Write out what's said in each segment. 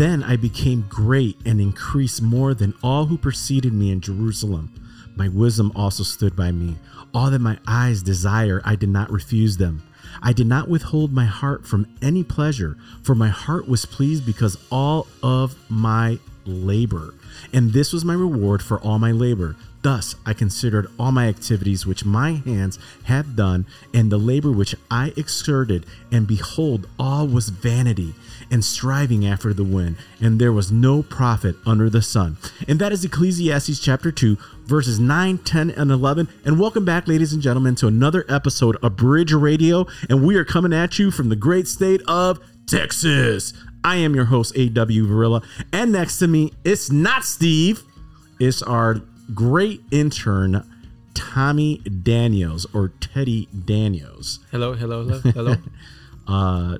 Then I became great and increased more than all who preceded me in Jerusalem. My wisdom also stood by me. All that my eyes desire, I did not refuse them. I did not withhold my heart from any pleasure, for my heart was pleased because all of my labor. And this was my reward for all my labor. Thus I considered all my activities which my hands had done, and the labor which I exerted, and behold, all was vanity and striving after the wind, and there was no profit under the sun. And that is Ecclesiastes chapter 2, verses 9, 10, and 11. And welcome back, ladies and gentlemen, to another episode of Bridge Radio. And we are coming at you from the great state of Texas. I am your host, A.W. Varilla. And next to me, it's not Steve, it's our great intern, Tommy Daniels or Teddy Daniels. Hello, hello, hello, hello. uh,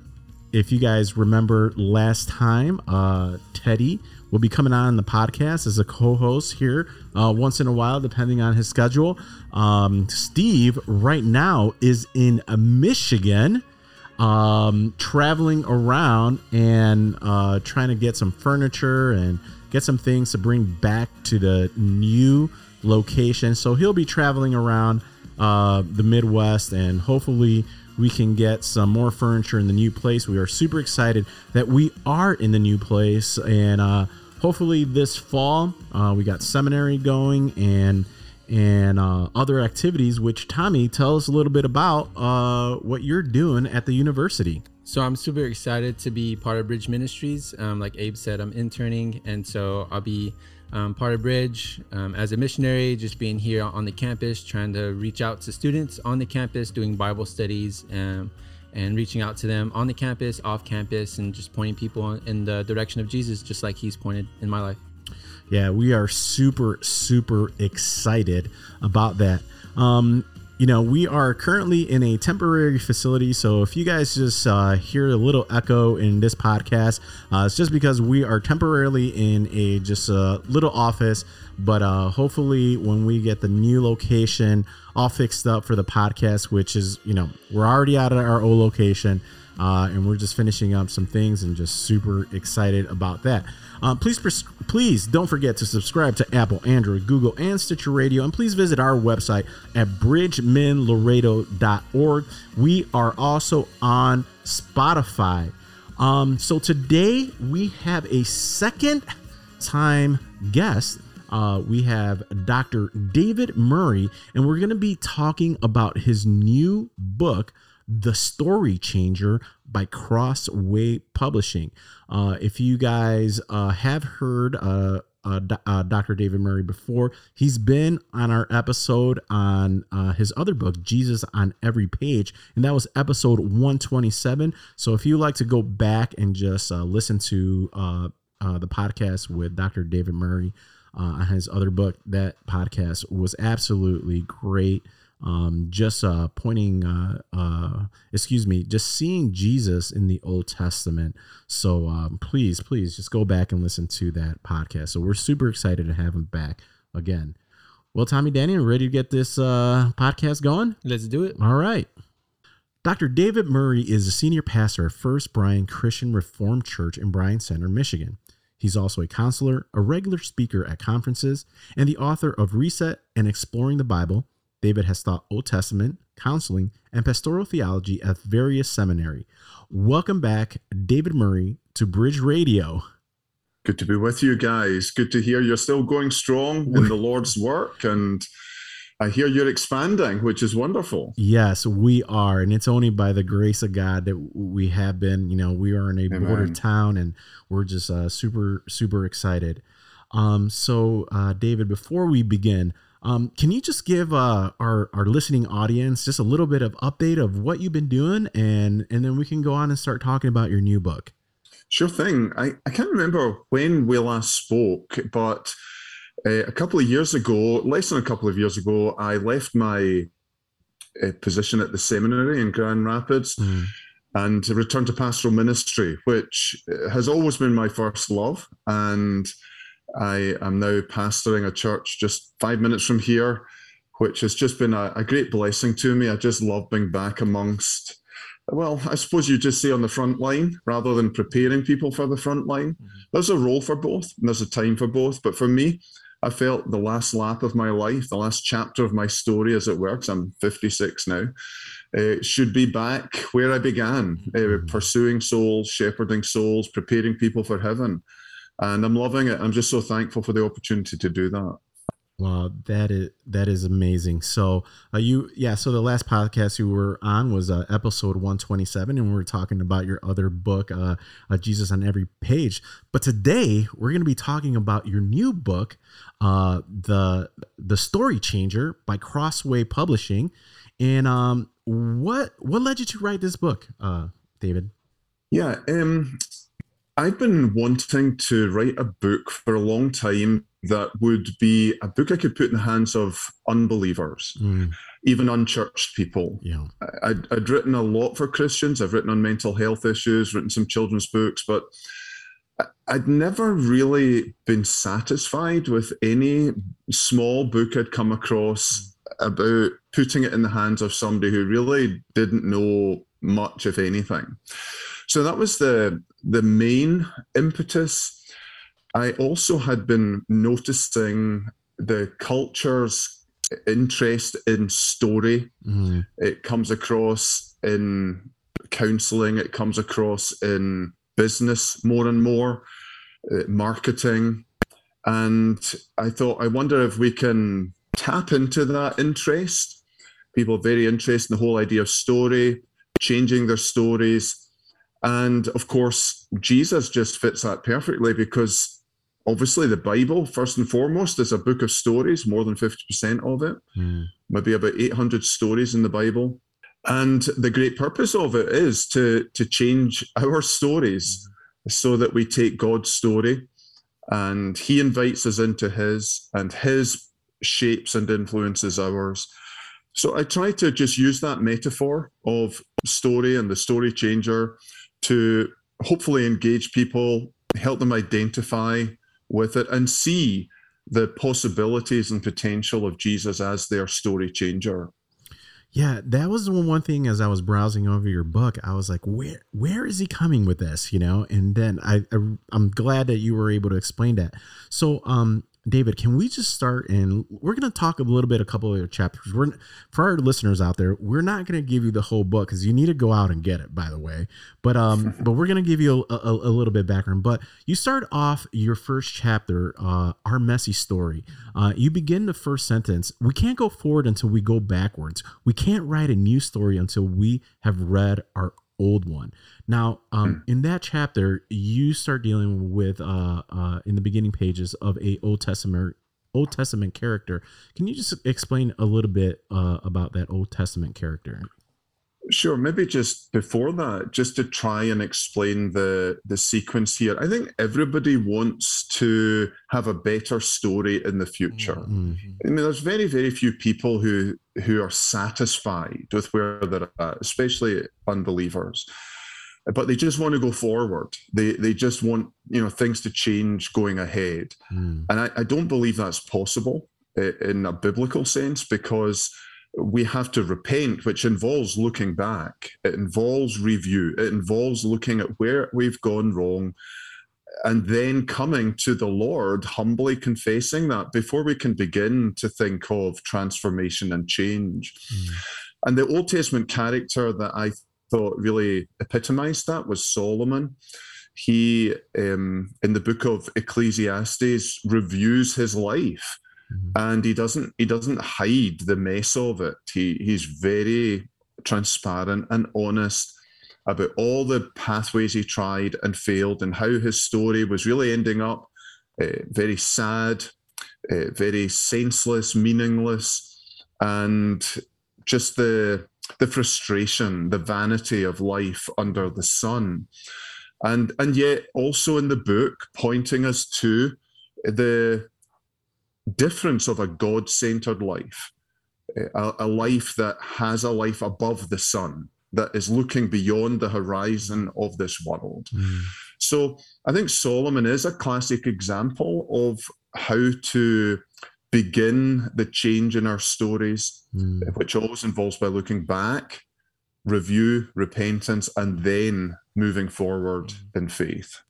if you guys remember last time, uh, Teddy will be coming on the podcast as a co-host here uh, once in a while, depending on his schedule. Um, Steve right now is in Michigan, um, traveling around and uh, trying to get some furniture and get some things to bring back to the new location. So he'll be traveling around uh, the Midwest and hopefully we can get some more furniture in the new place. We are super excited that we are in the new place, and uh, hopefully this fall uh, we got seminary going and and uh, other activities. Which Tommy, tell us a little bit about uh, what you're doing at the university. So I'm super excited to be part of Bridge Ministries. Um, like Abe said, I'm interning, and so I'll be um, part of Bridge um, as a missionary, just being here on the campus, trying to reach out to students on the campus, doing Bible studies, um, and reaching out to them on the campus, off campus, and just pointing people in the direction of Jesus, just like He's pointed in my life. Yeah, we are super, super excited about that. Um, you know, we are currently in a temporary facility. So if you guys just uh, hear a little echo in this podcast, uh, it's just because we are temporarily in a just a little office. But uh, hopefully, when we get the new location all fixed up for the podcast, which is, you know, we're already out of our old location. Uh, and we're just finishing up some things and just super excited about that. Um, please, please don't forget to subscribe to Apple, Android, Google, and Stitcher Radio, and please visit our website at bridgemenlaredo.org. We are also on Spotify. Um, so today we have a second time guest. Uh, we have Dr. David Murray, and we're going to be talking about his new book, The Story Changer by Crossway Publishing. Uh, if you guys uh, have heard uh, uh, uh Dr. David Murray before, he's been on our episode on uh, his other book, Jesus on Every Page, and that was episode 127. So if you like to go back and just listen to the podcast with Dr. David Murray on his other book, that podcast was absolutely great um, just uh, pointing, uh, uh, excuse me, just seeing Jesus in the Old Testament. So um, please, please just go back and listen to that podcast. So we're super excited to have him back again. Well, Tommy Daniel, ready to get this uh, podcast going? Let's do it. All right. Dr. David Murray is a senior pastor at First Byron Christian Reformed Church in Byron Center, Michigan. He's also a counselor, a regular speaker at conferences, and the author of Reset and Exploring the Bible, David has taught Old Testament, counseling, and pastoral theology at various seminary. Welcome back, David Murray, to Bridge Radio. Good to be with you guys. Good to hear you're still going strong in the Lord's work and I hear you're expanding, which is wonderful. Yes, we are. And it's only by the grace of God that we have been. You know, we are in a Amen. border town and we're just uh, super, super excited. Um, so, uh, David, before we begin, um, can you just give uh, our our listening audience just a little bit of update of what you've been doing, and and then we can go on and start talking about your new book. Sure thing. I, I can't remember when we last spoke, but uh, a couple of years ago, less than a couple of years ago, I left my uh, position at the seminary in Grand Rapids. Mm. And returned to pastoral ministry, which has always been my first love. And I am now pastoring a church just five minutes from here, which has just been a, a great blessing to me. I just love being back amongst well, I suppose you just say on the front line rather than preparing people for the front line. Mm-hmm. There's a role for both, and there's a time for both. But for me, I felt the last lap of my life, the last chapter of my story, as it works. I'm 56 now. Uh, should be back where I began, uh, mm-hmm. pursuing souls, shepherding souls, preparing people for heaven. And I'm loving it. I'm just so thankful for the opportunity to do that. Wow, that is that is amazing. So, uh, you yeah. So the last podcast you were on was uh, episode one twenty seven, and we were talking about your other book, uh, uh Jesus on Every Page. But today we're going to be talking about your new book, uh, the the Story Changer by Crossway Publishing. And um, what what led you to write this book, uh, David? Yeah, um, I've been wanting to write a book for a long time that would be a book I could put in the hands of unbelievers, mm. even unchurched people. Yeah. I'd, I'd, written a lot for Christians. I've written on mental health issues, written some children's books, but I'd never really been satisfied with any small book I'd come across about putting it in the hands of somebody who really didn't know much, if anything. So that was the the main impetus I also had been noticing the culture's interest in story. Mm. It comes across in counseling, it comes across in business more and more, uh, marketing. And I thought, I wonder if we can tap into that interest. People very interested in the whole idea of story, changing their stories. And of course, Jesus just fits that perfectly because obviously the Bible, first and foremost, is a book of stories, more than 50% of it, mm. maybe about 800 stories in the Bible. And the great purpose of it is to, to change our stories mm. so that we take God's story and He invites us into His, and His shapes and influences ours. So I try to just use that metaphor of story and the story changer to hopefully engage people, help them identify with it and see the possibilities and potential of Jesus as their story changer. Yeah, that was the one thing as I was browsing over your book, I was like, where where is he coming with this, you know? And then I, I am glad that you were able to explain that. So um David, can we just start and we're going to talk a little bit, a couple of your chapters. We're for our listeners out there, we're not going to give you the whole book because you need to go out and get it, by the way. But um, but we're going to give you a, a, a, little bit background. But you start off your first chapter, uh, our messy story. Uh, you begin the first sentence. We can't go forward until we go backwards. We can't write a new story until we have read our old one. Now, um, hmm. in that chapter, you start dealing with uh, uh, in the beginning pages of a Old Testament Old Testament character. Can you just explain a little bit uh, about that Old Testament character? Sure. Maybe just before that, just to try and explain the the sequence here. I think everybody wants to have a better story in the future. Mm-hmm. I mean, there's very very few people who who are satisfied with where they're at, especially unbelievers. But they just want to go forward. They they just want you know things to change going ahead, mm. and I, I don't believe that's possible in a biblical sense because we have to repent, which involves looking back. It involves review. It involves looking at where we've gone wrong and then coming to the Lord, humbly confessing that before we can begin to think of transformation and change. Mm. And the Old Testament character that I thought really epitomized that was Solomon. He, um, in the book of Ecclesiastes, reviews his life mm-hmm. and he doesn't he doesn't hide the mess of it. He he's very transparent and honest about all the pathways he tried and failed and how his story was really ending up uh, very sad, uh, very senseless, meaningless, and just the the frustration, the vanity of life under the sun. And and yet also in the book pointing us to the difference of a God centered life, a, a, life that has a life above the sun, that is looking beyond the horizon of this world. Mm. So I think Solomon is a classic example of how to begin the change in our stories, mm. which always involves by looking back review, repentance, and then moving forward mm. in faith.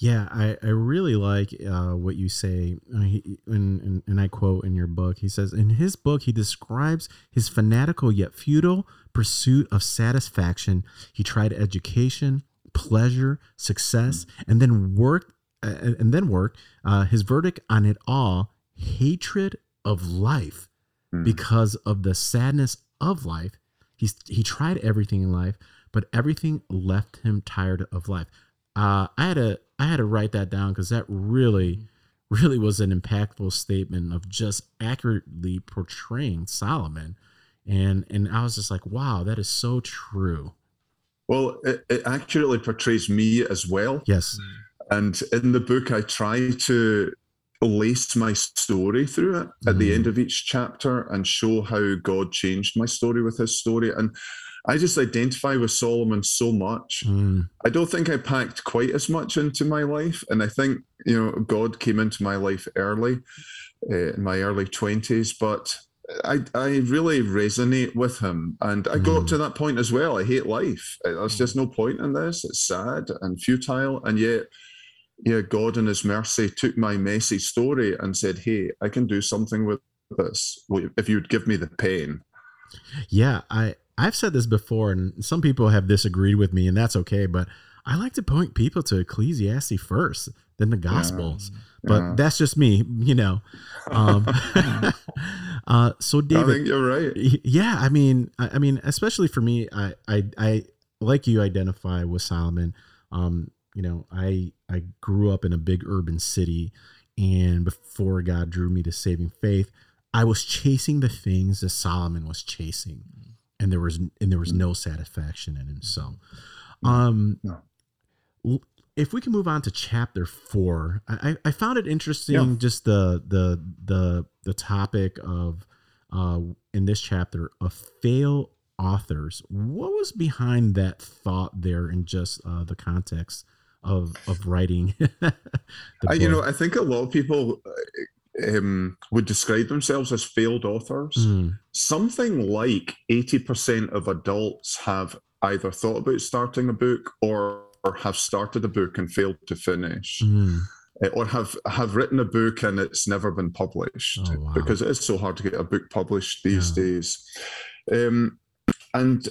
Yeah, I, I really like uh, what you say. Uh, he, and, and, and I quote in your book, he says, In his book, he describes his fanatical yet futile pursuit of satisfaction. He tried education, pleasure, success, and then worked, uh, and then worked. Uh, his verdict on it all hatred of life mm. because of the sadness of life. He's, he tried everything in life, but everything left him tired of life. Uh, I had to I had to write that down because that really, really was an impactful statement of just accurately portraying Solomon, and and I was just like, wow, that is so true. Well, it, it accurately portrays me as well. Yes. And in the book, I try to lace my story through it at mm. the end of each chapter and show how God changed my story with his story. And I just identify with Solomon so much. Mm. I don't think I packed quite as much into my life. And I think, you know, God came into my life early, uh, in my early 20s, but I, I really resonate with him. And I mm. got to that point as well. I hate life. There's just no point in this. It's sad and futile. And yet, yeah, God in his mercy took my messy story and said, Hey, I can do something with this if you'd give me the pain. Yeah, I I've said this before, and some people have disagreed with me, and that's okay. But I like to point people to Ecclesiastes first, then the Gospels. Yeah, but yeah. that's just me, you know. Um, uh, so David, I think you're right. Yeah, I mean, I, I, mean, especially for me, I, I, I like you identify with Solomon. Um, you know, I, I grew up in a big urban city, and before God drew me to saving faith, I was chasing the things that Solomon was chasing and there was and there was no satisfaction in him. So, um, no. if we can move on to chapter four, I, I found it interesting yeah. just the the the the topic of uh in this chapter of fail authors. What was behind that thought there, in just uh, the context of of writing? I, you know, I think a lot of people um, would describe themselves as failed authors. Mm. Something like 80% of adults have either thought about starting a book or, or have started a book and failed to finish. Mm. Or have have written a book and it's never been published oh, wow. because it is so hard to get a book published these yeah. days. Um, and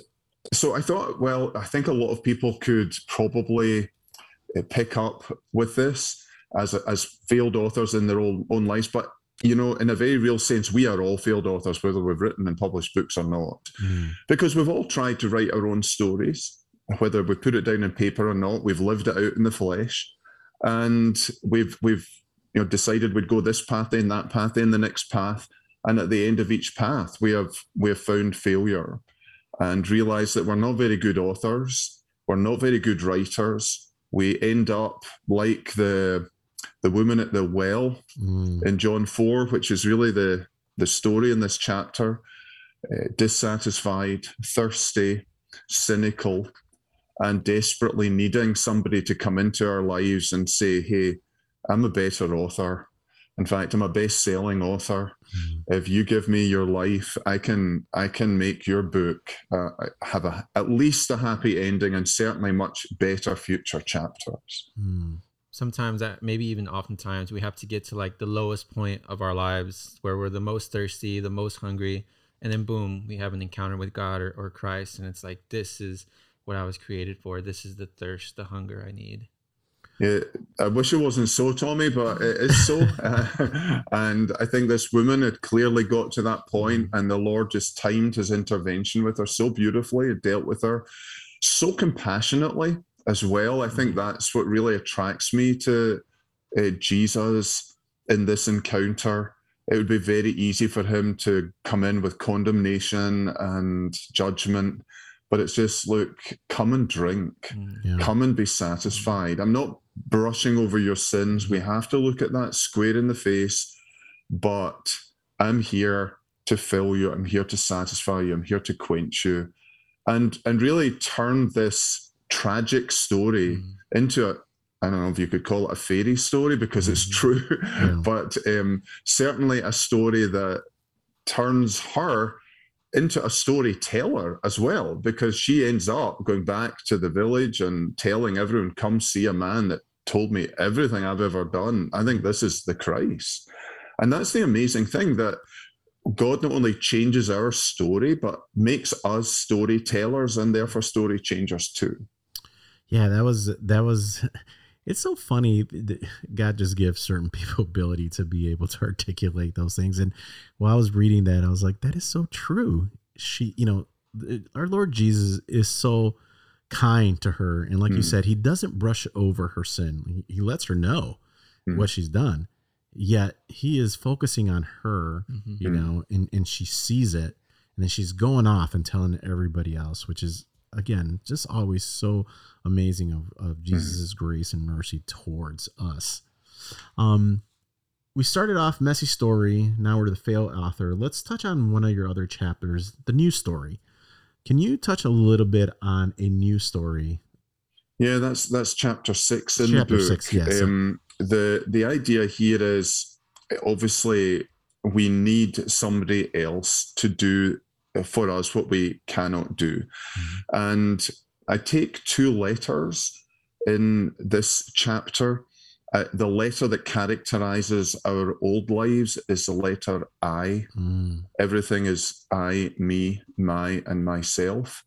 so I thought, well, I think a lot of people could probably uh, pick up with this as as failed authors in their own own lives. But you know, in a very real sense, we are all failed authors, whether we've written and published books or not, mm. because we've all tried to write our own stories, whether we put it down in paper or not. We've lived it out in the flesh, and we've we've you know decided we'd go this path, then that path, then the next path, and at the end of each path, we have we have found failure, and realised that we're not very good authors, we're not very good writers. We end up like the the woman at the well mm. in John 4, which is really the, the story in this chapter, uh, dissatisfied, thirsty, cynical, and desperately needing somebody to come into our lives and say, Hey, I'm a better author. In fact, I'm a best-selling author. Mm. If you give me your life, I can I can make your book uh, have a, at least a happy ending and certainly much better future chapters. Mm sometimes that maybe even oftentimes we have to get to like the lowest point of our lives where we're the most thirsty the most hungry and then boom we have an encounter with god or, or christ and it's like this is what i was created for this is the thirst the hunger i need yeah, I wish it wasn't so, Tommy, but it is so. uh, and I think this woman had clearly got to that point, and the Lord just timed his intervention with her so beautifully. It dealt with her so compassionately as well. I think mm-hmm. that's what really attracts me to uh, Jesus in this encounter. It would be very easy for him to come in with condemnation and judgment, but it's just look, come and drink, mm, yeah. come and be satisfied. I'm not brushing over your sins. We have to look at that square in the face, but I'm here to fill you. I'm here to satisfy you. I'm here to quench you, and and really turn this tragic story mm. into a I don't know if you could call it a fairy story because it's mm-hmm. true, yeah. but um, certainly a story that turns her into a storyteller as well, because she ends up going back to the village and telling everyone, come see a man that told me everything I've ever done. I think this is the Christ. And that's the amazing thing that God not only changes our story, but makes us storytellers and therefore story changers too. Yeah, that was that was it's so funny god just gives certain people ability to be able to articulate those things and while i was reading that i was like that is so true she you know our lord jesus is so kind to her and like mm. you hmm. said he doesn't brush over her sin he, lets her know mm. what she's done yet he is focusing on her mm-hmm. you know and, and she sees it and then she's going off and telling everybody else which is again just always so amazing of, of mm-hmm. Mm-hmm. grace and mercy towards us. Um, we started off messy story. Now we're the fail author. Let's touch on one of your other chapters, the new story. Can you touch a little bit on a new story? Yeah, that's that's chapter six in chapter the book. Six, yes. Um, the the idea here is obviously we need somebody else to do for us what we cannot do, mm-hmm. and I take two letters in this chapter. Uh, the letter that characterizes our old lives is the letter I. Mm. Everything is I, me, my, and myself.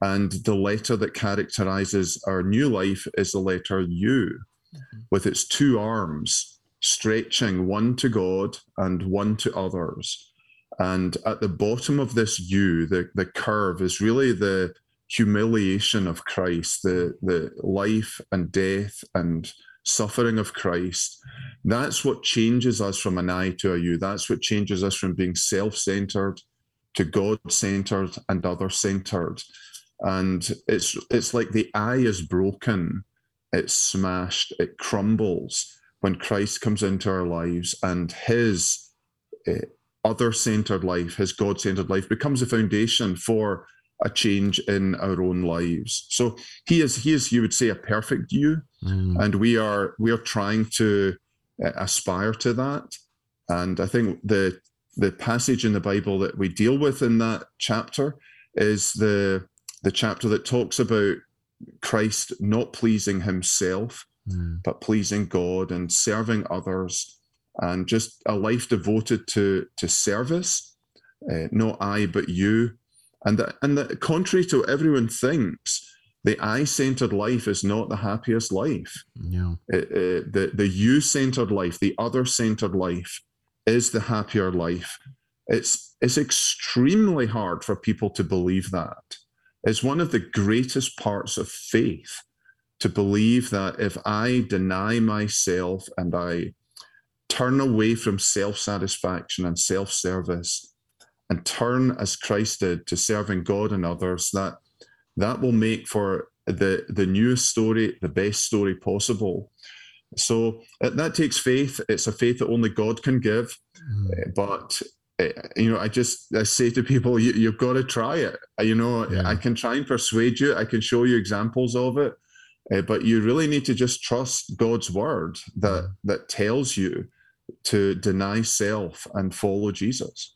And the letter that characterizes our new life is the letter U, mm-hmm. with its two arms stretching one to God and one to others. And at the bottom of this U, the, the curve is really the humiliation of Christ, the, the life and death and suffering of Christ, that's what changes us from an I to a you. That's what changes us from being self centered to God centered and other centered. And it's it's like the I is broken, it's smashed, it crumbles when Christ comes into our lives and his uh, other centered life, his God centered life becomes a foundation for a change in our own lives. So he is he is you would say a perfect you, mm. and we are we are trying to uh, aspire to that. And I think the the passage in the Bible that we deal with in that chapter is the the chapter that talks about Christ not pleasing himself, mm. but pleasing God and serving others, and just a life devoted to to service, uh, not I but you, and that, and that contrary to what everyone thinks, the I-centered life is not the happiest life. Yeah. It, it, the the you-centered life, the other-centered life, is the happier life. It's it's extremely hard for people to believe that. It's one of the greatest parts of faith to believe that if I deny myself and I turn away from self-satisfaction and self-service and turn as Christ did to serving God and others, that that will make for the the newest story the best story possible. So that takes faith. It's a faith that only God can give. Mm. But uh, you know, I just I say to people, you, have got to try it. You know, yeah. I can try and persuade you. I can show you examples of it, uh, but you really need to just trust God's word that that tells you to deny self and follow Jesus.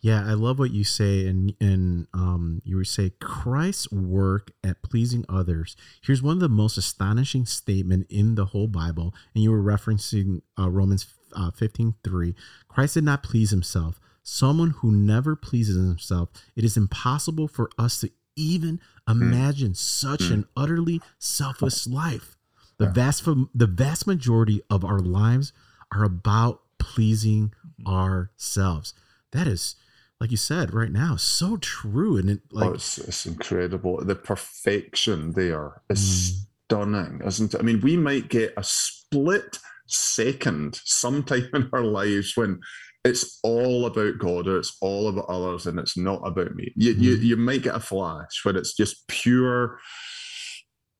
Yeah, I love what you say, and and um, you were say Christ's work at pleasing others. Here's one of the most astonishing statement in the whole Bible, and you were referencing uh, Romans uh, 15, 3. Christ did not please himself. Someone who never pleases himself, it is impossible for us to even imagine such an utterly selfless life. The vast the vast majority of our lives are about pleasing ourselves. That is like you said right now so true and it like oh, it's, it's, incredible the perfection there is mm. stunning isn't it i mean we might get a split second sometime in our lives when it's all about god or it's all about others and it's not about me you, mm. you, you might get a flash when it's just pure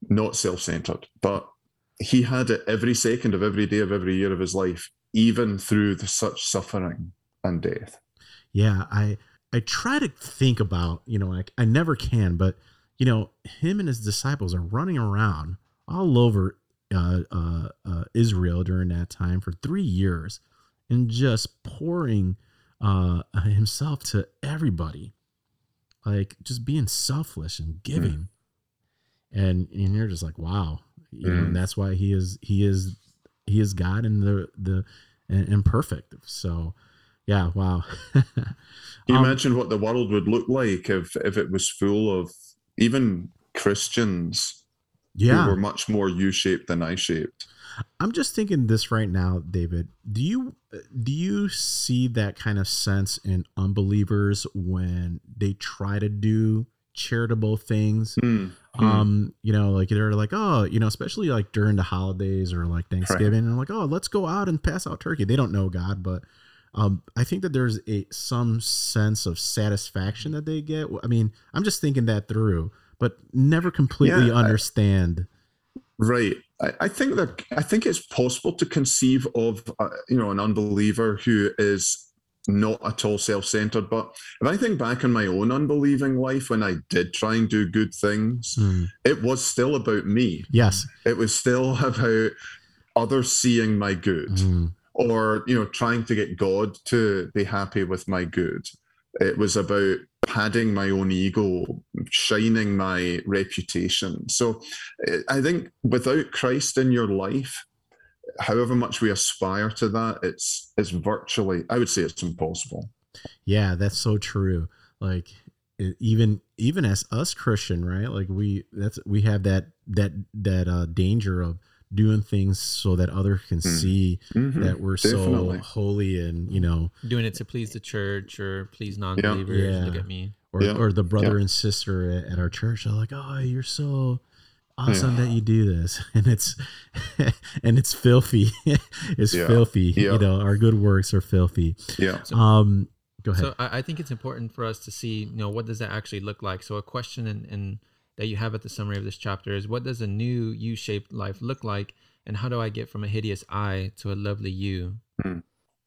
not self-centered but he had it every second of every day of every year of his life even through the, such suffering and death yeah, I I try to think about, you know, I, I never can, but you know, him and his disciples are running around all over uh, uh, uh, Israel during that time for three years and just pouring uh, himself to everybody, like just being selfless and giving. And, and you're just like, wow, you know, Mm. and that's why he is, he is, he is God and the, the, and, and perfect. So, yeah, wow. Can you Um, imagine what the world would look like if if it was full of even Christians yeah. who were much more U-shaped than I-shaped? I'm just thinking this right now, David. Do you do you see that kind of sense in unbelievers when they try to do charitable things? Hmm. Hmm. Um, you know, like they're like, oh, you know, especially like during the holidays or like Thanksgiving, and like, oh, let's go out and pass out turkey. They don't know God, but um, I think that there's a some sense of satisfaction that they get. I mean, I'm just thinking that through, but never completely Yeah, I- understand. Right. I, I think that I think it's possible to conceive of uh, you know an unbeliever who is not at all self-centered. But if I think back on my own unbelieving life when I did try and do good things, Hmm. it was still about me. Yes. It was still about others seeing my good. Hmm. or you know trying to get god to be happy with my good it was about padding my own ego shining my reputation so eh, i think without christ in your life however much we aspire to that it's it's virtually i would say it's impossible Yeah, that's so true. Like even even as us Christian, right? Like we that's we have that that that uh danger of doing things so that others can Mhm. see Mhm, that we're definitely. so holy and you know Doing it to please the church or please non-believers. Yeah. Look at me. or Yeah, or the brother yeah. and sister at, at our church are like, "Oh, you're so awesome that you do this." And it's and it's filthy. it's Yeah, filthy. yeah. You know, our good works are filthy. yeah Um go ahead. So I, I think it's important for us to see, you know, what does that actually look like? So a question and, and that you have at the summary of this chapter is what does a new U-shaped life look like? And how do I get from a hideous I to a lovely you?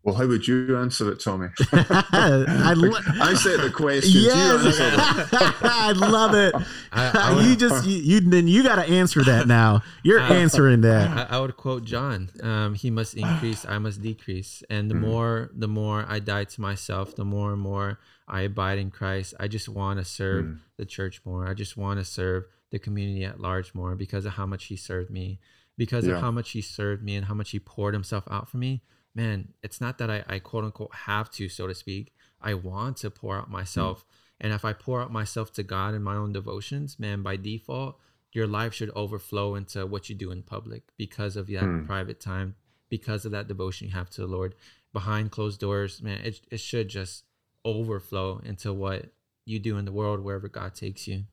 Well how would you answer it tommy I lo- i said the question you Yes, answer. I love it. I- I would- you just you, you then you got to answer that now. You're Uh, answering that. I, I would quote John. Um, he must increase, I must decrease. And the more, the more I die to myself, the more and more I abide in Christ. I just want to serve Mm. the church more. I just want to serve the community at large more because of how much He served me, because Yeah. of how much He served me and how much He poured Himself out for me. Man, it's not that I, I quote unquote have to, so to speak. I want to pour out myself. And if I pour out myself to God in my own devotions, man, by default, your life should overflow into what you do in public because of that Hmm. private time, because of that devotion you have to the Lord. Behind closed doors, man, it, it should just overflow into what you do in the world wherever God takes you.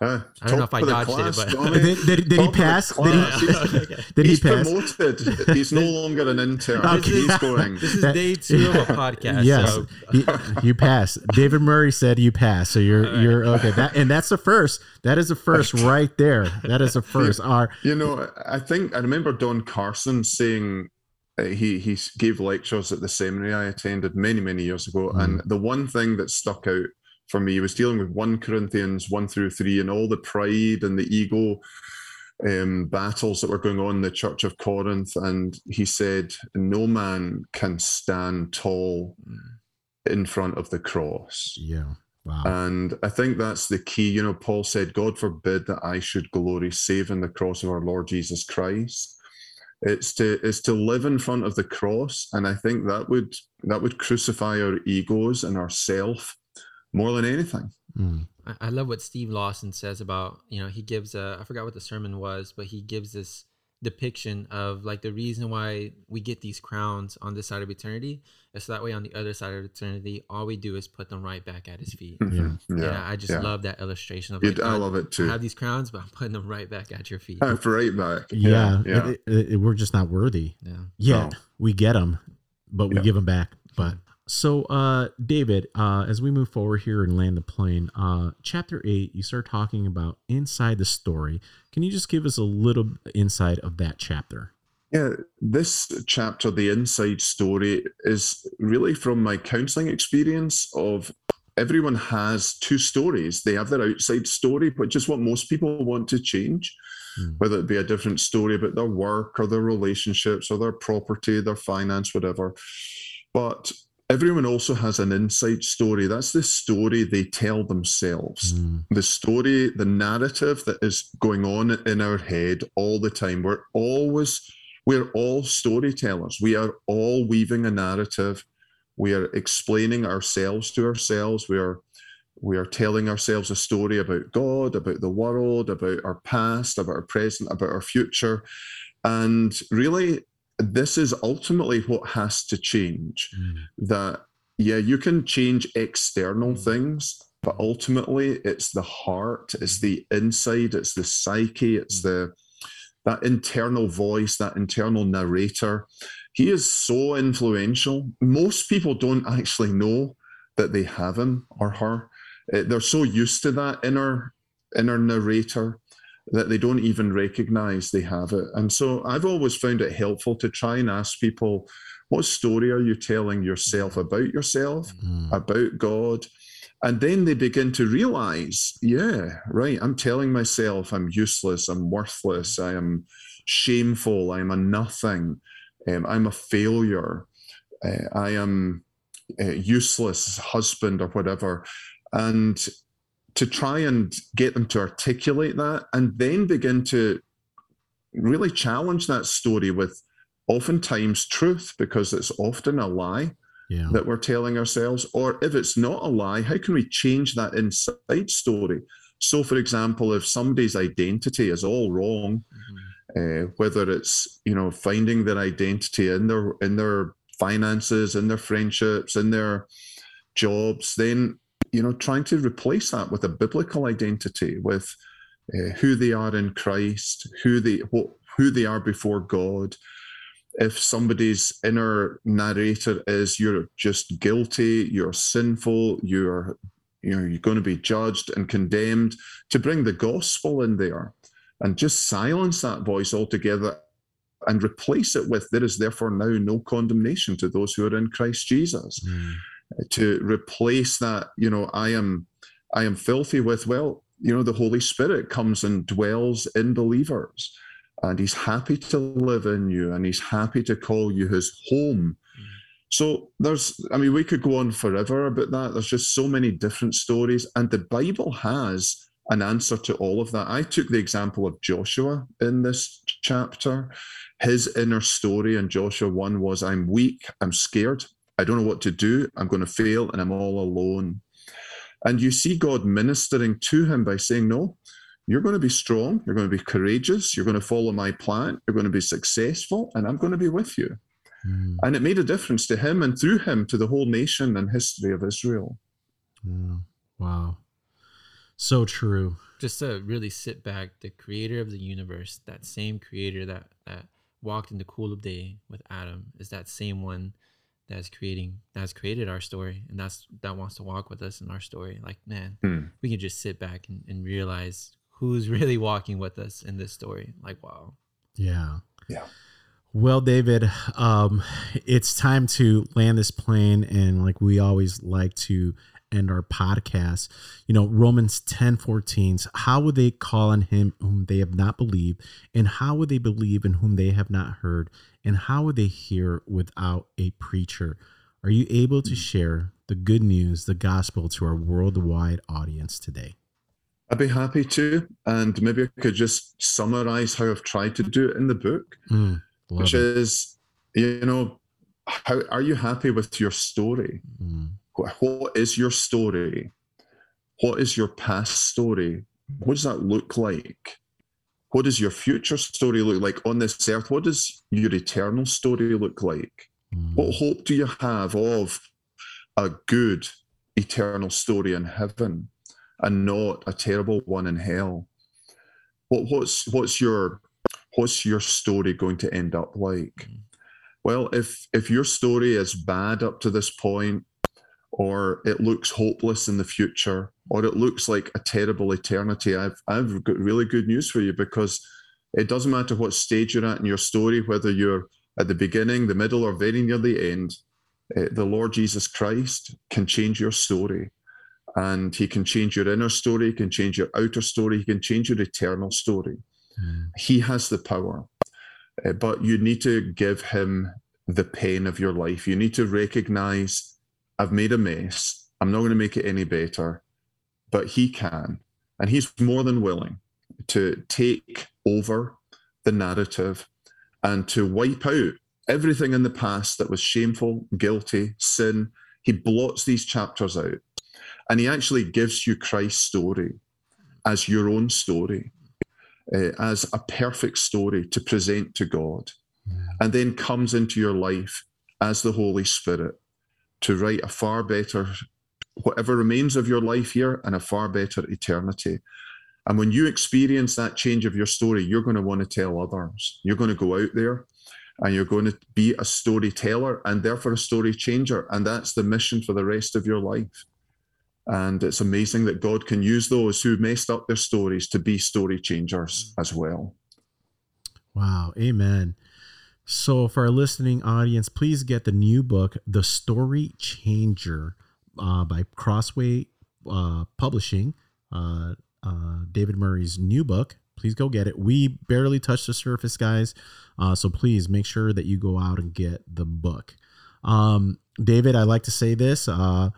Ah, I don't know if I of the dodged it, but- Did, did, did he Top of the pass? Did class. he, He's- did he he's pass? promoted. He's no longer an intern. Okay. He's going. This is day two of a podcast. Yes, So he, you pass. David Murray said you pass, so you're you're okay. That and that's the first. That is the first right there. That is the first. Our You know, I think I remember Don Carson saying uh, he he gave lectures at the seminary I attended many many years ago, Mm. and the one thing that stuck out for me he was dealing with one Corinthians one through three and all the pride and the ego um, battles that were going on in the Church of Corinth, and he said, "No man can stand tall in front of the cross." yeah. Wow. And I think that's the key. You know, Paul said, God forbid that I should glory save in the cross of our Lord Jesus Christ. It's to it's to live in front of the cross. And I think that would that would crucify our egos and our self more than anything. Mm. I, I love what Steve Lawson says about, you know, he gives a, I forgot what the sermon was, but he gives this depiction of like the reason why we get these crowns on this side of eternity is so that way on the other side of eternity, all we do is put them right back at his feet. Mhm. And Yeah. I just yeah. love that illustration of It- I love it too I too. have these crowns, but I'm putting them right back at your feet. Uh, right back. Yeah. Yeah. It- it- it- we're just not worthy Yeah. yet. No. We get them, but we Yeah. give them back. But so, uh, David, uh, as we move forward here and land the plane, uh, chapter eight, you start talking about inside the story. Can you just give us a little insight of that chapter? Yeah, this chapter, the inside story, is really from my counseling experience of everyone has two stories. They have their outside story, which is what most people want to change, Hmm. whether it be a different story about their work or their relationships or their property, their finance, whatever. But everyone also has an inside story. That's the story they tell themselves. Mm. The story, the narrative that is going on in our head all the time. We're always, we're all storytellers. We are all weaving a narrative. We are explaining ourselves to ourselves. We are we are telling ourselves a story about God, about the world, about our past, about our present, about our future. And really, this is ultimately what has to change. Mm. That, yeah, you can change external Mm. things, but ultimately it's the heart, it's the inside, it's the psyche, it's the that internal voice, that internal narrator. He is so influential. Most people don't actually know that they have him or her. Uh, They're so used to that inner inner narrator that they don't even recognize they have it. And so I've always found it helpful to try and ask people, what story are you telling yourself about yourself, Mm. about God? And then they begin to realize, yeah, right, I'm telling myself I'm useless, I'm worthless, I am shameful, I'm a nothing, um, I'm a failure, uh, I am a useless husband or whatever. And to try and get them to articulate that and then begin to really challenge that story with oftentimes truth because it's often a lie Yeah. that we're telling ourselves. Or if it's not a lie how can we change that inside story? So for example if somebody's identity is all wrong uh, whether it's you know finding their identity in their in their finances in their friendships in their jobs then you know trying to replace that with a biblical identity with uh, who they are in christ who they what, who they are before god if somebody's inner narrator is you're just guilty you're sinful you're you know you're going to be judged and condemned to bring the gospel in there and just silence that voice altogether and replace it with there is therefore now no condemnation to those who are in Christ Jesus Mm. To replace that you know I am I am filthy with well you know the Holy Spirit comes and dwells in believers and he's happy to live in you and he's happy to call you his home. Mm-hmm. So there's I mean we could go on forever about that. There's just so many different stories and the Bible has an answer to all of that. I took the example of Joshua in this chapter. His inner story in Joshua 1 was I'm weak I'm scared I don't know what to do. I'm going to fail and I'm all alone. And you see God ministering to him by saying, No, you're going to be strong. You're going to be courageous. You're going to follow my plan. You're going to be successful and I'm going to be with you. Mm. And it made a difference to him and through him to the whole nation and history of Israel. Yeah. Wow. So true. just to really sit back the creator of the universe that same creator that that walked in the cool of day with adam is that same one that's creating that's created our story and that's that wants to walk with us in our story like man Hmm. we can just sit back and, and realize who's really walking with us in this story like wow Yeah. Yeah. Well, David, um, it's time to land this plane, and like we always like to end our podcast. You know, Romans 10 14, how would they call on him whom they have not believed? And how would they believe in whom they have not heard? And how would they hear without a preacher? Are you able to share the good news, the gospel to our worldwide audience today? I'd be happy to. And maybe I could just summarize how I've tried to do it in the book. Mm, which it. is, you know, how are you happy with your story? Mm, What is your story? What is your past story? What does that look like? What does your future story look like on this earth? What does your eternal story look like? mm, What hope do you have of a good eternal story in heaven and not a terrible one in hell? What, what's what's your what's your story going to end up like? Mm. Well, if if your story is bad up to this point, or it looks hopeless in the future, or it looks like a terrible eternity, I've I've got really good news for you because it doesn't matter what stage you're at in your story, whether you're at the beginning, the middle, or very near the end, uh, the Lord Jesus Christ can change your story. And he can change your inner story, he can change your outer story, he can change your eternal story. mm, He has the power. Uh, but you need to give him the pain of your life. You need to recognize I've made a mess. I'm not going to make it any better, but He can. And He's more than willing to take over the narrative and to wipe out everything in the past that was shameful, guilty, sin. He blots these chapters out and he actually gives you Christ's story as your own story, uh, as a perfect story to present to God, and then comes into your life as the Holy Spirit to write a far better, whatever remains of your life here, and a far better eternity. And when you experience that change of your story, you're going to want to tell others. You're going to go out there and you're going to be a storyteller and therefore a story changer. And that's the mission for the rest of your life. And it's amazing that God can use those who messed up their stories to be story changers as well. Wow. Amen. So, for our listening audience, please get the new book, The Story Changer, uh, by Crossway uh, Publishing. Uh, uh David Murray's new book. Please go get it. We barely touched the surface, guys. Uh, so, please make sure that you go out and get the book. Um, David, I like to say this uh,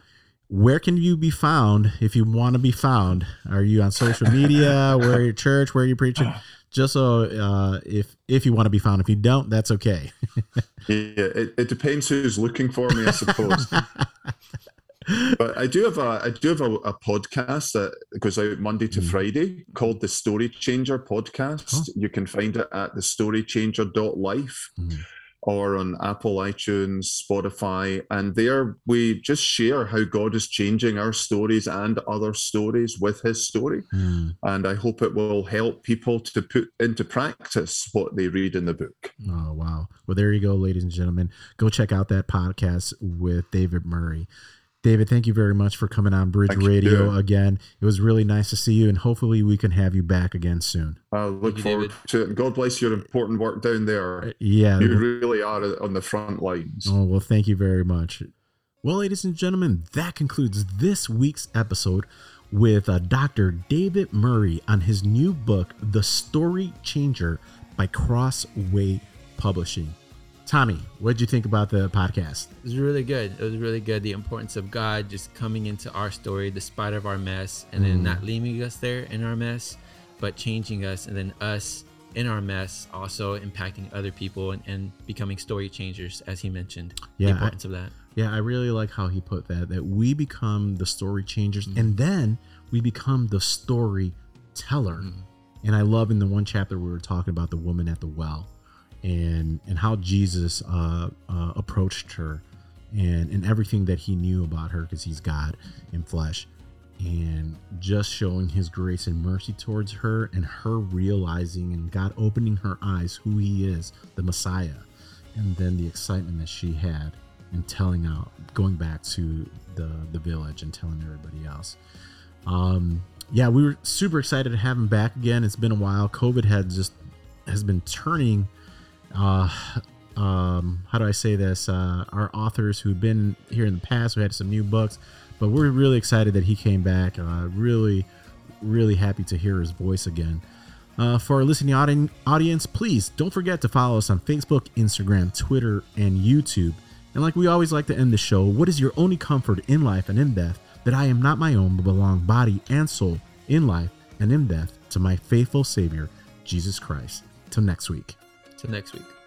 where can you be found if you want to be found? Are you on social media? where are you church? Where are you preaching? Just so uh, if if you want to be found, if you don't, that's okay. yeah, it, it depends who's looking for me, I suppose. but I do have a I do have a, a, podcast that goes out Monday to mm. Friday called the Story Changer Podcast. Oh. You can find it at the storychanger.life. Mm or on Apple, iTunes, Spotify. And there we just share how God is changing our stories and other stories with his story. Mm. And I hope it will help people to put into practice what they read in the book. Oh, wow. Well, there you go, ladies and gentlemen. Go check out that podcast with David Murray. David, thank you very much for coming on Bridge thank Radio again. It was really nice to see you, and hopefully we can have you back again soon. I look you, forward David. to it. And God bless your important work down there. Uh, yeah. You really are on the front lines. Oh, well, thank you very much. Well, ladies and gentlemen, that concludes this week's episode with uh, Dr. David Murray on his new book, The Story Changer by Crossway Publishing. Tommy, what did you think about the podcast? It was really good. It was really good. The importance of God just coming into our story despite of our mess and then mm. not leaving us there in our mess, but changing us and then us in our mess also impacting other people and, and becoming story changers as he mentioned. Yeah, the importance I, of that. Yeah, I really like how he put that that we become the story changers mm. and then we become the story teller. Mm. And I love in the one chapter we were talking about the woman at the well and and how Jesus uh, uh, approached her and and everything that he knew about her because he's God in flesh and just showing his grace and mercy towards her and her realizing and God opening her eyes who he is the Messiah and then the excitement that she had and telling out going back to the the village and telling everybody else. Um yeah we were super excited to have him back again. It's been a while. Covid had just has been turning uh, um, how do I say this? Uh, our authors who've been here in the past, we had some new books, but we're really excited that he came back. Uh, really, really happy to hear his voice again. Uh, for our listening audi- audience, please don't forget to follow us on Facebook, Instagram, Twitter, and YouTube. And like we always like to end the show, what is your only comfort in life and in death? That I am not my own, but belong body and soul in life and in death to my faithful Savior, Jesus Christ. Till next week. Till next week.